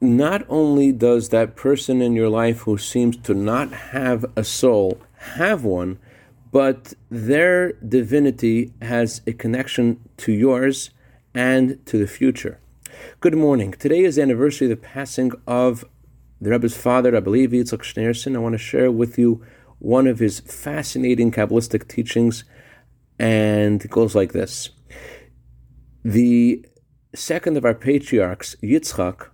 not only does that person in your life who seems to not have a soul have one, but their divinity has a connection to yours and to the future. Good morning. Today is the anniversary of the passing of the Rebbe's father, I believe, Yitzhak Schneerson. I want to share with you one of his fascinating Kabbalistic teachings, and it goes like this. The second of our patriarchs, Yitzchak,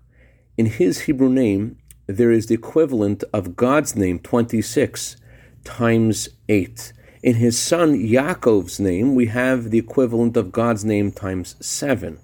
in his Hebrew name, there is the equivalent of God's name, 26 times 8. In his son Yaakov's name, we have the equivalent of God's name times 7.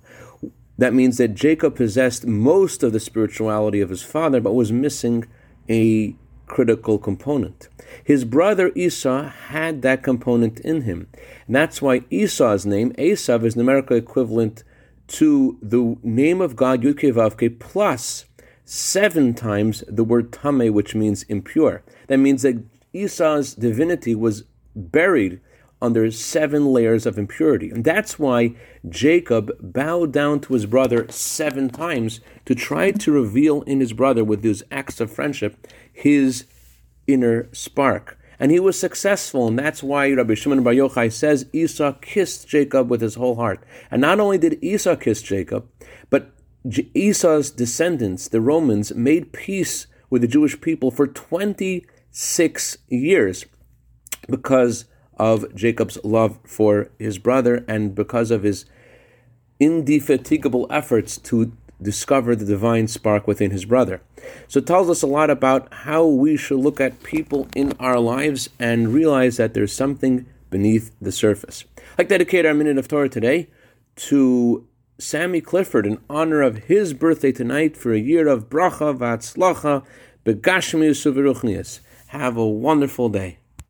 That means that Jacob possessed most of the spirituality of his father, but was missing a critical component. His brother Esau had that component in him. And that's why Esau's name, Esav, is numerically equivalent to the name of God, Yudke plus seven times the word Tame, which means impure. That means that Esau's divinity was buried under seven layers of impurity. And that's why Jacob bowed down to his brother seven times to try to reveal in his brother, with those acts of friendship, his inner spark. And he was successful, and that's why Rabbi Shimon Bar Yochai says Esau kissed Jacob with his whole heart. And not only did Esau kiss Jacob, but Esau's descendants, the Romans, made peace with the Jewish people for 26 years because of Jacob's love for his brother and because of his indefatigable efforts to discover the divine spark within his brother. So it tells us a lot about how we should look at people in our lives and realize that there's something beneath the surface. I'd like to dedicate our minute of Torah today to Sammy Clifford in honor of his birthday tonight for a year of bracha v'atzlacha begashmius. Have a wonderful day.